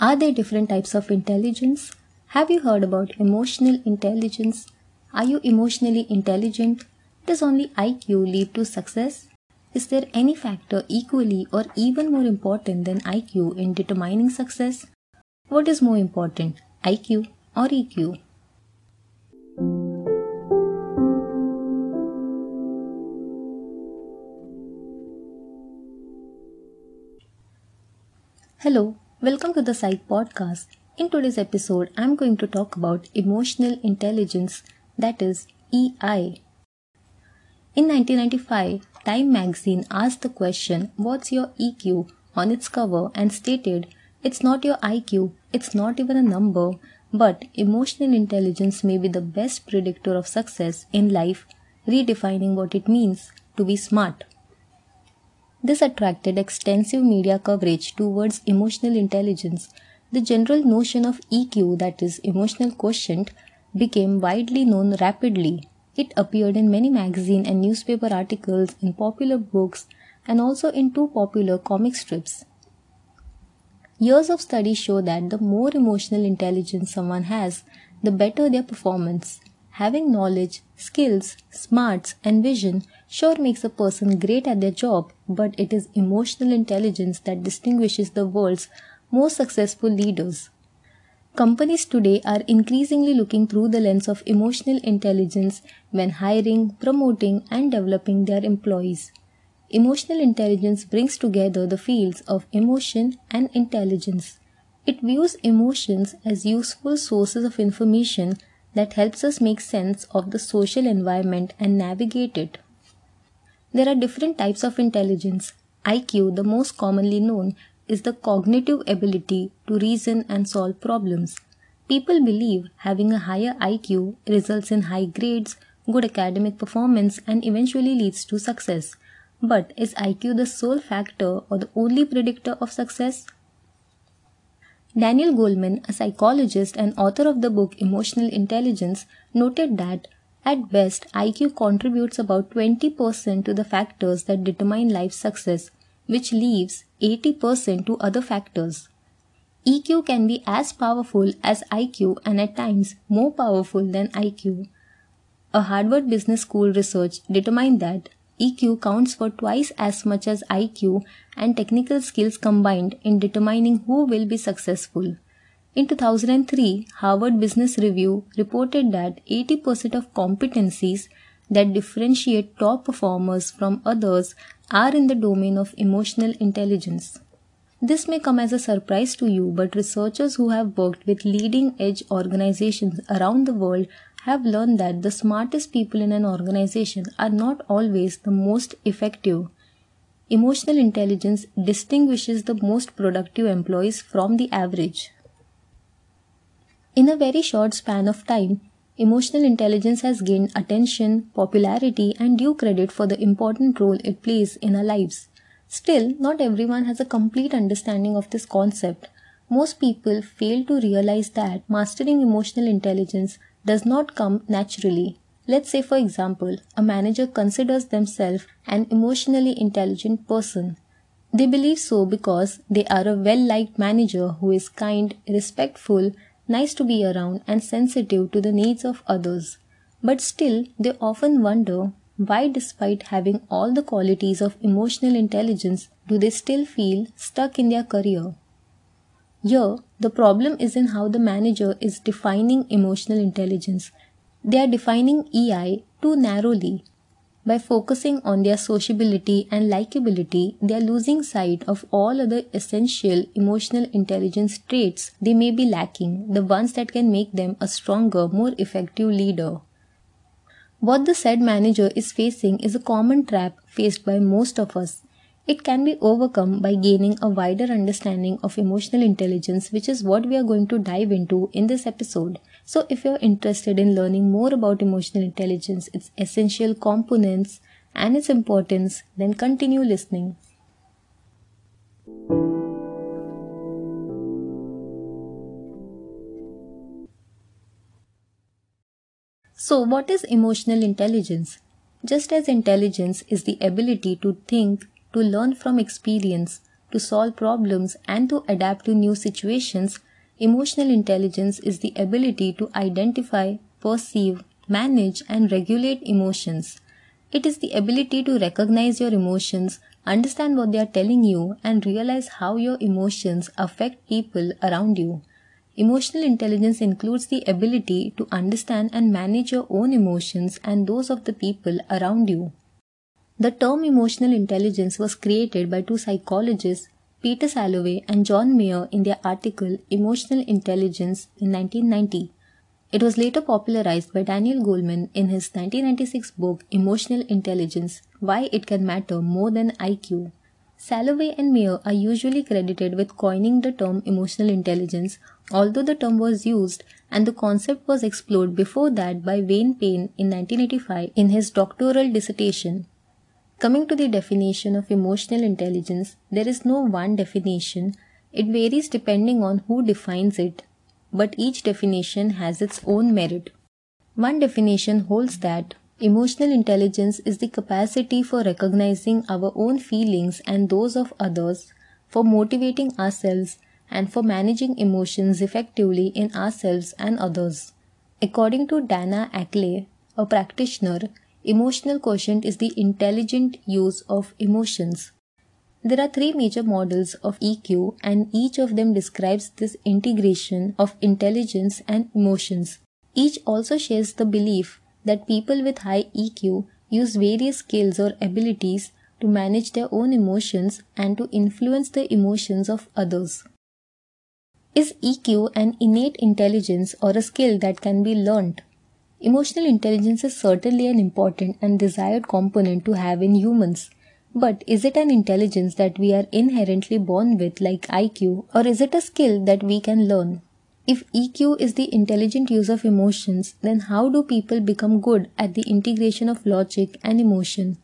Are there different types of intelligence? Have you heard about emotional intelligence? Are you emotionally intelligent? Does only IQ lead to success? Is there any factor equally or even more important than IQ in determining success? What is more important, IQ or EQ? Hello, welcome to the Psych Podcast. In today's episode, I'm going to talk about emotional intelligence, that is, EI. In 1995, Time magazine asked the question, What's your EQ? on its cover and stated, It's not your IQ, it's not even a number, but emotional intelligence may be the best predictor of success in life, redefining what it means to be smart. This attracted extensive media coverage towards emotional intelligence. The general notion of EQ, that is, emotional quotient, became widely known rapidly. It appeared in many magazine and newspaper articles, in popular books, and also in two popular comic strips. Years of study show that the more emotional intelligence someone has, the better their performance. Having knowledge, skills, smarts, and vision sure makes a person great at their job, but it is emotional intelligence that distinguishes the world's most successful leaders. Companies today are increasingly looking through the lens of emotional intelligence when hiring, promoting, and developing their employees. Emotional intelligence brings together the fields of emotion and intelligence. It views emotions as useful sources of information that helps us make sense of the social environment and navigate it. There are different types of intelligence. IQ, the most commonly known, is the cognitive ability to reason and solve problems. People believe having a higher IQ results in high grades, good academic performance, and eventually leads to success. But is IQ the sole factor or the only predictor of success? Daniel Goleman, a psychologist and author of the book Emotional Intelligence, noted that at best, IQ contributes about 20% to the factors that determine life success, which leaves 80% to other factors. EQ can be as powerful as IQ and at times more powerful than IQ. A Harvard Business School research determined that EQ counts for twice as much as IQ and technical skills combined in determining who will be successful. In 2003, Harvard Business Review reported that 80% of competencies that differentiate top performers from others are in the domain of emotional intelligence. This may come as a surprise to you, but researchers who have worked with leading edge organizations around the world have learned that the smartest people in an organization are not always the most effective. Emotional intelligence distinguishes the most productive employees from the average. In a very short span of time, emotional intelligence has gained attention, popularity, and due credit for the important role it plays in our lives. Still, not everyone has a complete understanding of this concept. Most people fail to realize that mastering emotional intelligence does not come naturally. Let's say, for example, a manager considers themselves an emotionally intelligent person. They believe so because they are a well liked manager who is kind, respectful, nice to be around, and sensitive to the needs of others. But still, they often wonder why, despite having all the qualities of emotional intelligence, do they still feel stuck in their career? Here, the problem is in how the manager is defining emotional intelligence. They are defining EI too narrowly by focusing on their sociability and likability, they are losing sight of all other essential emotional intelligence traits they may be lacking, the ones that can make them a stronger, more effective leader. What the said manager is facing is a common trap faced by most of us. It can be overcome by gaining a wider understanding of emotional intelligence, which is what we are going to dive into in this episode. So, if you're interested in learning more about emotional intelligence, its essential components, and its importance, then continue listening. So, what is emotional intelligence? Just as intelligence is the ability to think, to learn from experience, to solve problems, and to adapt to new situations, emotional intelligence is the ability to identify, perceive, manage, and regulate emotions. It is the ability to recognize your emotions, understand what they are telling you, and realize how your emotions affect people around you. Emotional intelligence includes the ability to understand and manage your own emotions and those of the people around you. The term emotional intelligence was created by two psychologists, Peter Salovey and John Mayer, in their article Emotional Intelligence in 1990. It was later popularized by Daniel Goleman in his 1996 book Emotional Intelligence Why It Can Matter More Than IQ. Salovey and Mayer are usually credited with coining the term emotional intelligence, although the term was used and the concept was explored before that by Wayne Payne in 1985 in his doctoral dissertation. Coming to the definition of emotional intelligence, there is no one definition. It varies depending on who defines it but each definition has its own merit. One definition holds that emotional intelligence is the capacity for recognizing our own feelings and those of others, for motivating ourselves, and for managing emotions effectively in ourselves and others. According to Dana Ackley, a practitioner, emotional quotient is the intelligent use of emotions. There are three major models of EQ, and each of them describes this integration of intelligence and emotions. Each also shares the belief that people with high EQ use various skills or abilities to manage their own emotions and to influence the emotions of others. Is EQ an innate intelligence or a skill that can be learnt? Emotional intelligence is certainly an important and desired component to have in humans. But is it an intelligence that we are inherently born with, like IQ, or is it a skill that we can learn? If EQ is the intelligent use of emotions, then how do people become good at the integration of logic and emotion?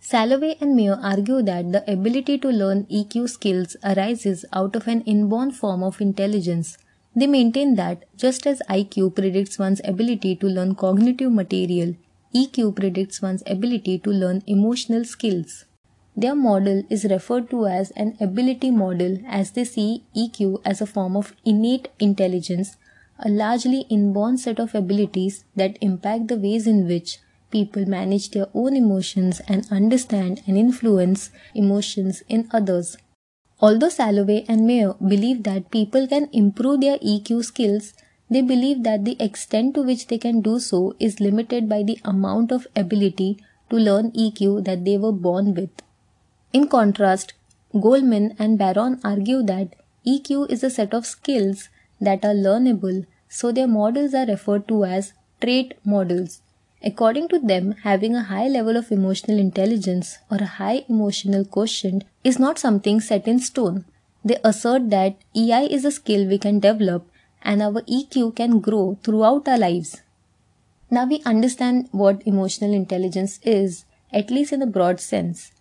Salovey and Mayer argue that the ability to learn EQ skills arises out of an inborn form of intelligence. They maintain that just as IQ predicts one's ability to learn cognitive material, EQ predicts one's ability to learn emotional skills. Their model is referred to as an ability model as they see EQ as a form of innate intelligence, a largely inborn set of abilities that impact the ways in which people manage their own emotions and understand and influence emotions in others. Although Salovey and Mayer believe that people can improve their EQ skills, they believe that the extent to which they can do so is limited by the amount of ability to learn EQ that they were born with. In contrast, Goleman and Bar-On argue that EQ is a set of skills that are learnable, so their models are referred to as trait models. According to them, having a high level of emotional intelligence or a high emotional quotient is not something set in stone. They assert that EI is a skill we can develop and our EQ can grow throughout our lives. Now we understand what emotional intelligence is, at least in a broad sense.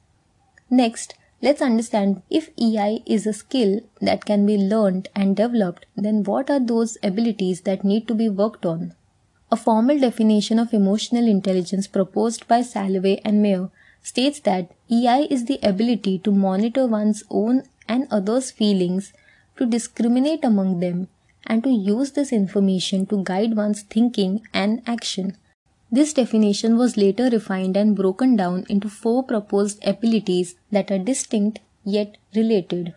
Next, let's understand if EI is a skill that can be learned and developed, then what are those abilities that need to be worked on? A formal definition of emotional intelligence proposed by Salovey and Mayer states that EI is the ability to monitor one's own and others' feelings, to discriminate among them, and to use this information to guide one's thinking and action. This definition was later refined and broken down into four proposed abilities that are distinct yet related.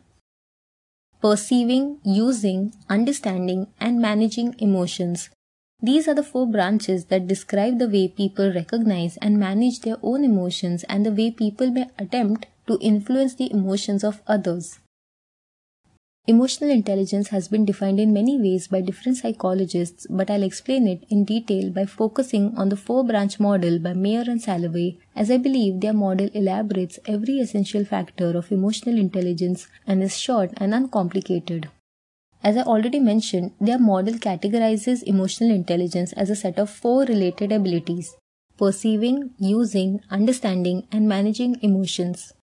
Perceiving, using, understanding, and managing emotions. These are the four branches that describe the way people recognize and manage their own emotions and the way people may attempt to influence the emotions of others. Emotional intelligence has been defined in many ways by different psychologists, but I'll explain it in detail by focusing on the four branch model by Mayer and Salovey, as I believe their model elaborates every essential factor of emotional intelligence and is short and uncomplicated. As I already mentioned, their model categorizes emotional intelligence as a set of four related abilities perceiving, using, understanding, and managing emotions.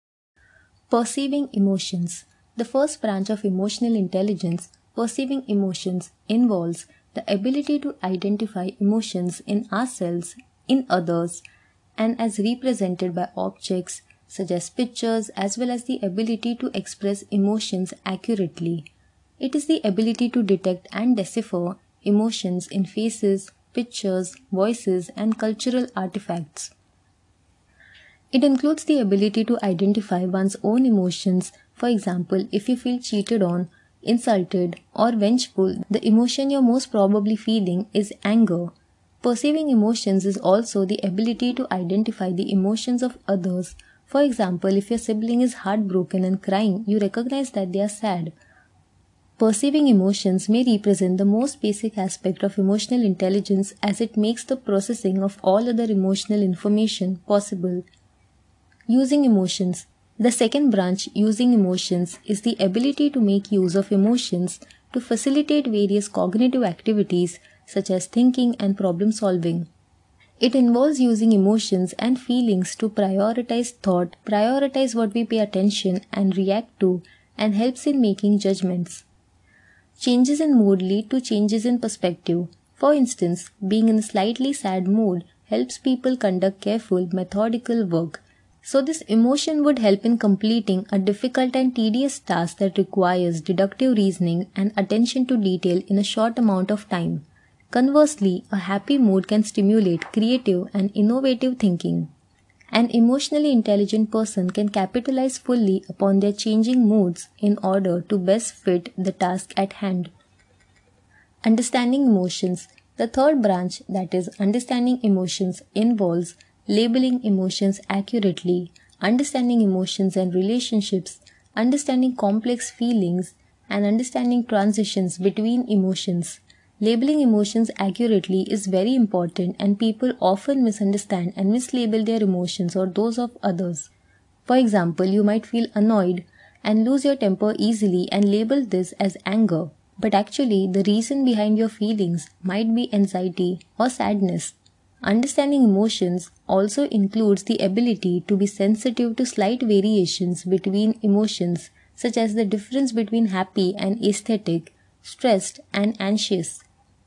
Perceiving emotions. The first branch of emotional intelligence, perceiving emotions, involves the ability to identify emotions in ourselves, in others, and as represented by objects, such as pictures, as well as the ability to express emotions accurately. It is the ability to detect and decipher emotions in faces, pictures, voices, and cultural artifacts. It includes the ability to identify one's own emotions. For example, if you feel cheated on, insulted, or vengeful, the emotion you're most probably feeling is anger. Perceiving emotions is also the ability to identify the emotions of others. For example, if your sibling is heartbroken and crying, you recognize that they are sad. Perceiving emotions may represent the most basic aspect of emotional intelligence as it makes the processing of all other emotional information possible. Using emotions. The second branch, using emotions, is the ability to make use of emotions to facilitate various cognitive activities such as thinking and problem solving. It involves using emotions and feelings to prioritize thought, prioritize what we pay attention and react to, and helps in making judgments. Changes in mood lead to changes in perspective. For instance, being in a slightly sad mood helps people conduct careful, methodical work so, this emotion would help in completing a difficult and tedious task that requires deductive reasoning and attention to detail in a short amount of time. Conversely, a happy mood can stimulate creative and innovative thinking. An emotionally intelligent person can capitalize fully upon their changing moods in order to best fit the task at hand. Understanding emotions. The third branch, that is, understanding emotions, involves labeling emotions accurately, understanding emotions and relationships, understanding complex feelings, and understanding transitions between emotions. Labeling emotions accurately is very important, and people often misunderstand and mislabel their emotions or those of others. For example, you might feel annoyed and lose your temper easily and label this as anger. But actually, the reason behind your feelings might be anxiety or sadness Understanding emotions also includes the ability to be sensitive to slight variations between emotions, such as the difference between happy and aesthetic, stressed and anxious.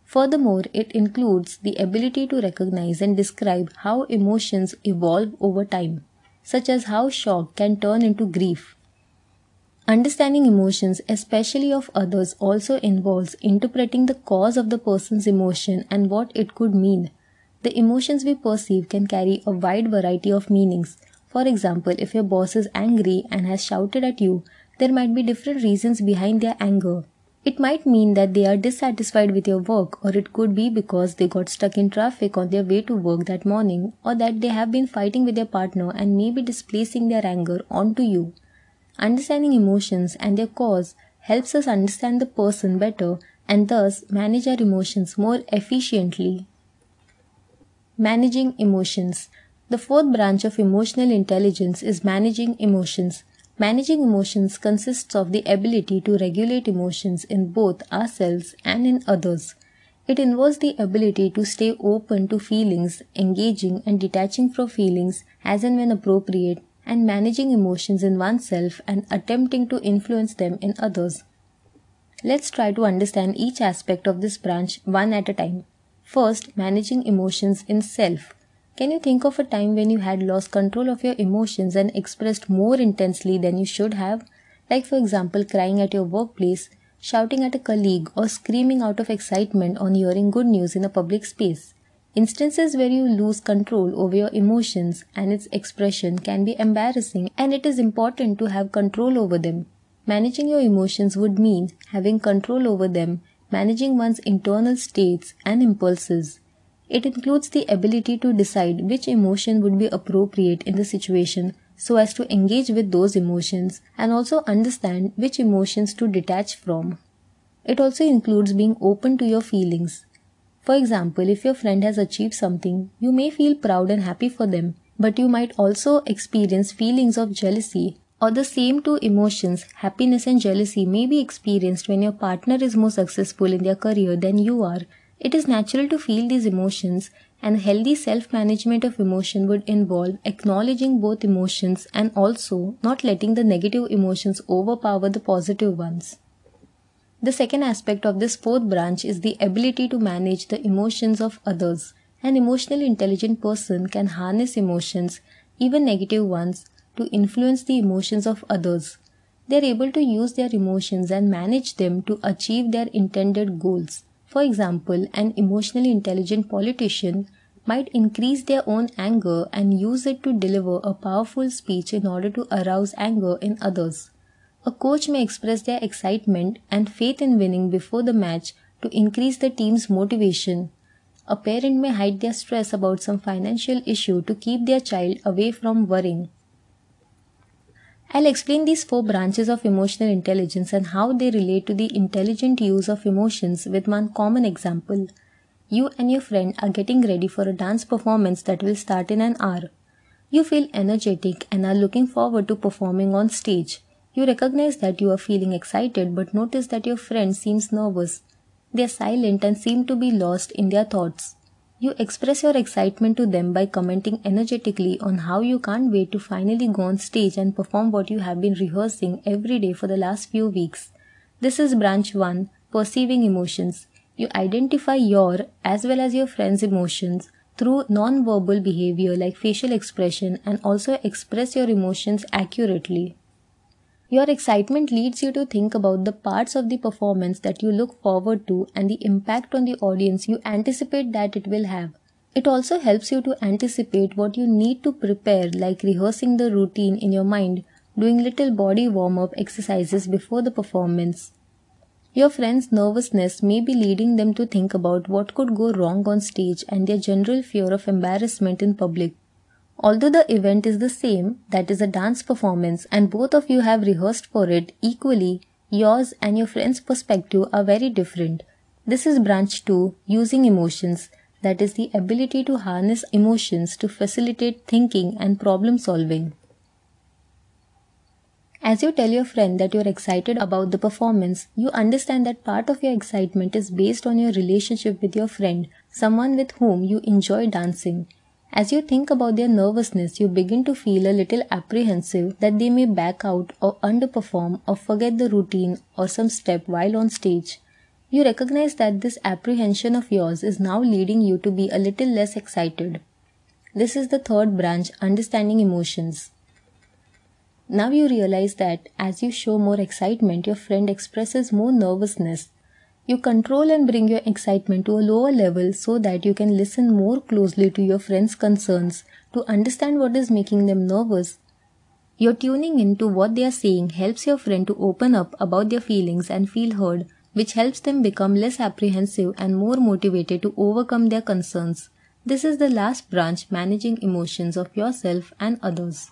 Furthermore, it includes the ability to recognize and describe how emotions evolve over time, such as how shock can turn into grief. Understanding emotions, especially of others, also involves interpreting the cause of the person's emotion and what it could mean. The emotions we perceive can carry a wide variety of meanings. For example, if your boss is angry and has shouted at you, there might be different reasons behind their anger. It might mean that they are dissatisfied with your work, or it could be because they got stuck in traffic on their way to work that morning, or that they have been fighting with their partner and may be displacing their anger onto you. Understanding emotions and their cause helps us understand the person better and thus manage our emotions more efficiently. Managing emotions. The fourth branch of emotional intelligence is managing emotions. Managing emotions consists of the ability to regulate emotions in both ourselves and in others. It involves the ability to stay open to feelings, engaging and detaching from feelings as and when appropriate, and managing emotions in oneself and attempting to influence them in others. Let's try to understand each aspect of this branch one at a time. First, managing emotions in self. Can you think of a time when you had lost control of your emotions and expressed more intensely than you should have? Like, for example, crying at your workplace, shouting at a colleague, or screaming out of excitement on hearing good news in a public space. Instances where you lose control over your emotions and its expression can be embarrassing, and it is important to have control over them. Managing your emotions would mean having control over them managing one's internal states and impulses. It includes the ability to decide which emotion would be appropriate in the situation so as to engage with those emotions and also understand which emotions to detach from. It also includes being open to your feelings. For example, if your friend has achieved something, you may feel proud and happy for them, but you might also experience feelings of jealousy or the same two emotions, happiness and jealousy, may be experienced when your partner is more successful in their career than you are. It is natural to feel these emotions, and healthy self management of emotion would involve acknowledging both emotions and also not letting the negative emotions overpower the positive ones. The second aspect of this fourth branch is the ability to manage the emotions of others. An emotionally intelligent person can harness emotions, even negative ones, to influence the emotions of others. They are able to use their emotions and manage them to achieve their intended goals. For example, an emotionally intelligent politician might increase their own anger and use it to deliver a powerful speech in order to arouse anger in others. A coach may express their excitement and faith in winning before the match to increase the team's motivation. A parent may hide their stress about some financial issue to keep their child away from worrying. I'll explain these four branches of emotional intelligence and how they relate to the intelligent use of emotions with one common example. You and your friend are getting ready for a dance performance that will start in an hour. You feel energetic and are looking forward to performing on stage. You recognize that you are feeling excited but notice that your friend seems nervous. They are silent and seem to be lost in their thoughts. You express your excitement to them by commenting energetically on how you can't wait to finally go on stage and perform what you have been rehearsing every day for the last few weeks. This is branch 1 Perceiving Emotions. You identify your as well as your friend's emotions through non-verbal behavior like facial expression and also express your emotions accurately. Your excitement leads you to think about the parts of the performance that you look forward to and the impact on the audience you anticipate that it will have. It also helps you to anticipate what you need to prepare, like rehearsing the routine in your mind, doing little body warm up exercises before the performance. Your friend's nervousness may be leading them to think about what could go wrong on stage and their general fear of embarrassment in public. Although the event is the same, that is a dance performance, and both of you have rehearsed for it equally, yours and your friend's perspective are very different. This is branch 2 using emotions, that is the ability to harness emotions to facilitate thinking and problem solving. As you tell your friend that you're excited about the performance, you understand that part of your excitement is based on your relationship with your friend, someone with whom you enjoy dancing. As you think about their nervousness, you begin to feel a little apprehensive that they may back out or underperform or forget the routine or some step while on stage. You recognize that this apprehension of yours is now leading you to be a little less excited. This is the third branch, understanding emotions. Now you realize that as you show more excitement, your friend expresses more nervousness you control and bring your excitement to a lower level so that you can listen more closely to your friends' concerns to understand what is making them nervous. Your tuning into what they are saying helps your friend to open up about their feelings and feel heard, which helps them become less apprehensive and more motivated to overcome their concerns. This is the last branch managing emotions of yourself and others.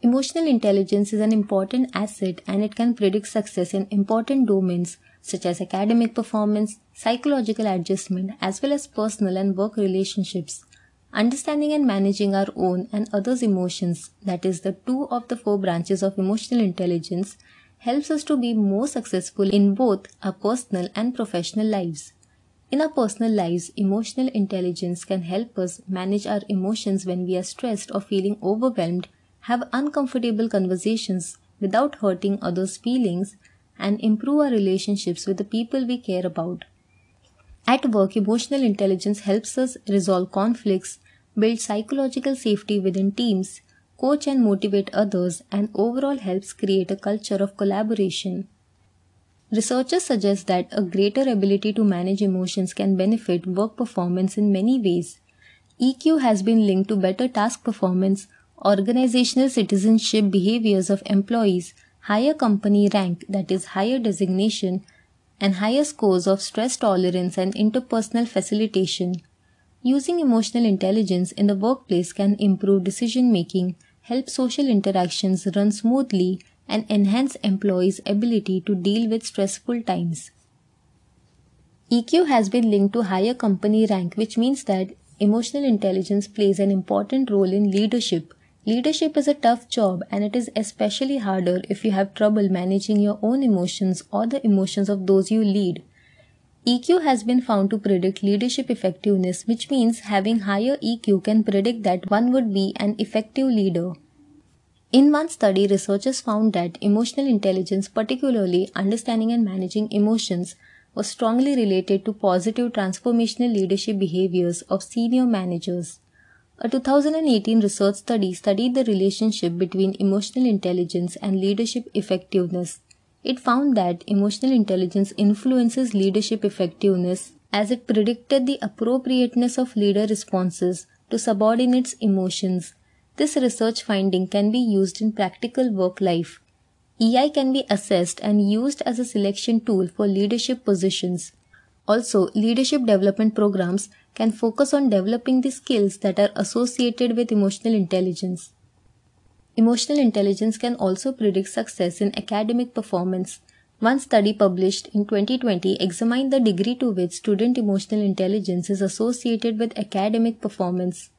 Emotional intelligence is an important asset and it can predict success in important domains such as academic performance, psychological adjustment, as well as personal and work relationships. Understanding and managing our own and others' emotions, that is, the two of the four branches of emotional intelligence, helps us to be more successful in both our personal and professional lives. In our personal lives, emotional intelligence can help us manage our emotions when we are stressed or feeling overwhelmed have uncomfortable conversations without hurting others' feelings, and improve our relationships with the people we care about. At work, emotional intelligence helps us resolve conflicts, build psychological safety within teams, coach and motivate others, and overall helps create a culture of collaboration. Researchers suggest that a greater ability to manage emotions can benefit work performance in many ways. EQ has been linked to better task performance, organizational citizenship behaviors of employees, higher company rank, that is, higher designation, and higher scores of stress tolerance and interpersonal facilitation. Using emotional intelligence in the workplace can improve decision making, help social interactions run smoothly, and enhance employees' ability to deal with stressful times. EQ has been linked to higher company rank, which means that emotional intelligence plays an important role in leadership. Leadership is a tough job and it is especially harder if you have trouble managing your own emotions or the emotions of those you lead. EQ has been found to predict leadership effectiveness, which means having higher EQ can predict that one would be an effective leader. In one study, researchers found that emotional intelligence, particularly understanding and managing emotions, was strongly related to positive transformational leadership behaviors of senior managers. A 2018 research study studied the relationship between emotional intelligence and leadership effectiveness. It found that emotional intelligence influences leadership effectiveness as it predicted the appropriateness of leader responses to subordinates' emotions. This research finding can be used in practical work life. EI can be assessed and used as a selection tool for leadership positions. Also, leadership development programs can focus on developing the skills that are associated with emotional intelligence. Emotional intelligence can also predict success in academic performance. One study published in 2020 examined the degree to which student emotional intelligence is associated with academic performance.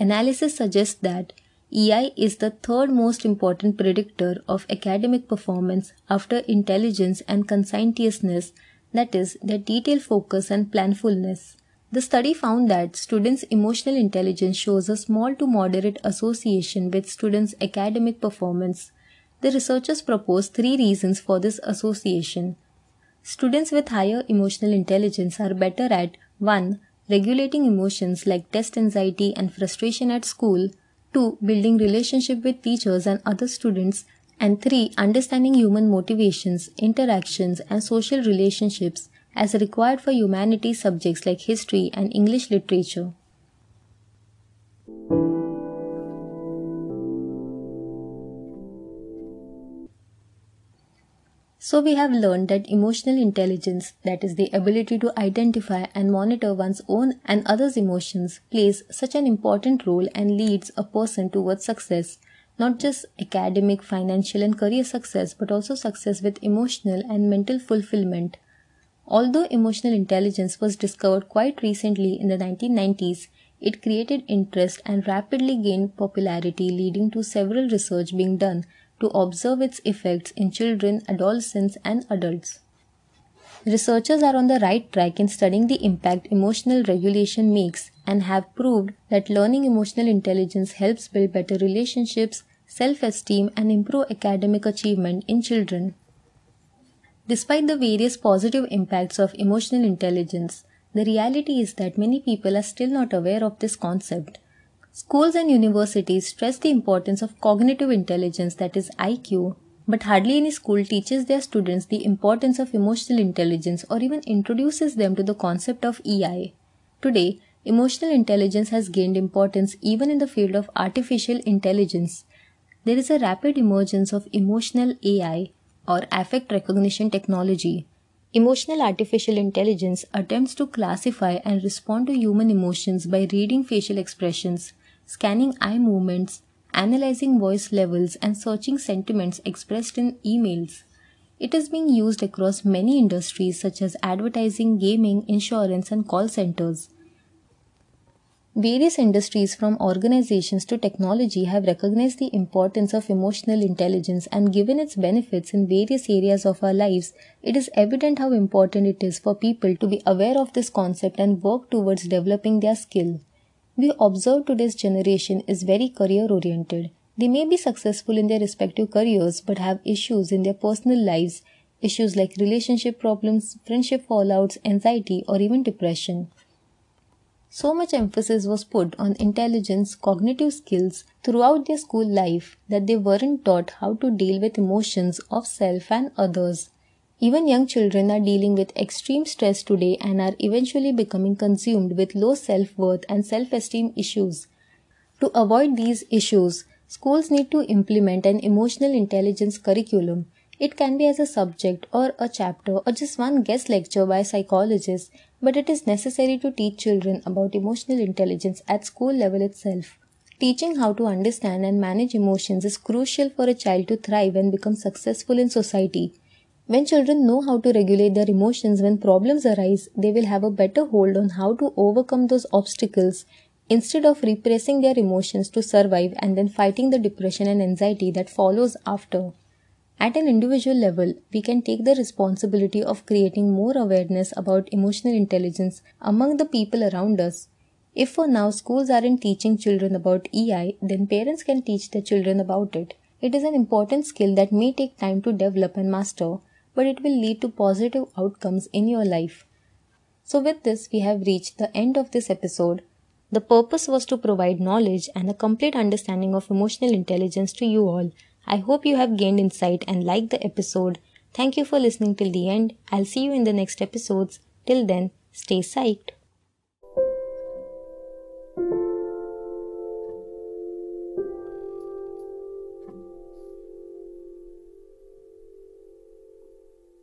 Analysis suggests that EI is the third most important predictor of academic performance after intelligence and conscientiousness that is, their detailed focus and planfulness. The study found that students' emotional intelligence shows a small to moderate association with students' academic performance. The researchers proposed three reasons for this association. Students with higher emotional intelligence are better at 1. Regulating emotions like test anxiety and frustration at school, 2. Building relationship with teachers and other students, and 3. Understanding human motivations, interactions, and social relationships as required for humanities subjects like history and English literature. So, we have learned that emotional intelligence, that is, the ability to identify and monitor one's own and others' emotions, plays such an important role and leads a person towards success not just academic, financial, and career success, but also success with emotional and mental fulfillment. Although emotional intelligence was discovered quite recently in the 1990s, it created interest and rapidly gained popularity, leading to several research being done to observe its effects in children, adolescents, and adults. Researchers are on the right track in studying the impact emotional regulation makes and have proved that learning emotional intelligence helps build better relationships, self esteem, and improve academic achievement in children. Despite the various positive impacts of emotional intelligence, the reality is that many people are still not aware of this concept. Schools and universities stress the importance of cognitive intelligence, that is, IQ, but hardly any school teaches their students the importance of emotional intelligence or even introduces them to the concept of EI. Today, Emotional intelligence has gained importance even in the field of artificial intelligence. There is a rapid emergence of emotional AI or affect recognition technology. Emotional artificial intelligence attempts to classify and respond to human emotions by reading facial expressions, scanning eye movements, analyzing voice levels, and searching sentiments expressed in emails. It is being used across many industries such as advertising, gaming, insurance, and call centers. Various industries from organizations to technology have recognized the importance of emotional intelligence and given its benefits in various areas of our lives. It is evident how important it is for people to be aware of this concept and work towards developing their skill. We observe today's generation is very career oriented. They may be successful in their respective careers but have issues in their personal lives, issues like relationship problems, friendship fallouts, anxiety, or even depression. So much emphasis was put on intelligence, cognitive skills throughout their school life that they weren't taught how to deal with emotions of self and others. Even young children are dealing with extreme stress today and are eventually becoming consumed with low self worth and self esteem issues. To avoid these issues, schools need to implement an emotional intelligence curriculum it can be as a subject or a chapter or just one guest lecture by a psychologist, but it is necessary to teach children about emotional intelligence at school level itself. Teaching how to understand and manage emotions is crucial for a child to thrive and become successful in society. When children know how to regulate their emotions when problems arise, they will have a better hold on how to overcome those obstacles instead of repressing their emotions to survive and then fighting the depression and anxiety that follows after. At an individual level, we can take the responsibility of creating more awareness about emotional intelligence among the people around us. If for now schools aren't teaching children about EI, then parents can teach their children about it. It is an important skill that may take time to develop and master, but it will lead to positive outcomes in your life. So, with this, we have reached the end of this episode. The purpose was to provide knowledge and a complete understanding of emotional intelligence to you all. I hope you have gained insight and liked the episode. Thank you for listening till the end. I'll see you in the next episodes. Till then, stay psyched.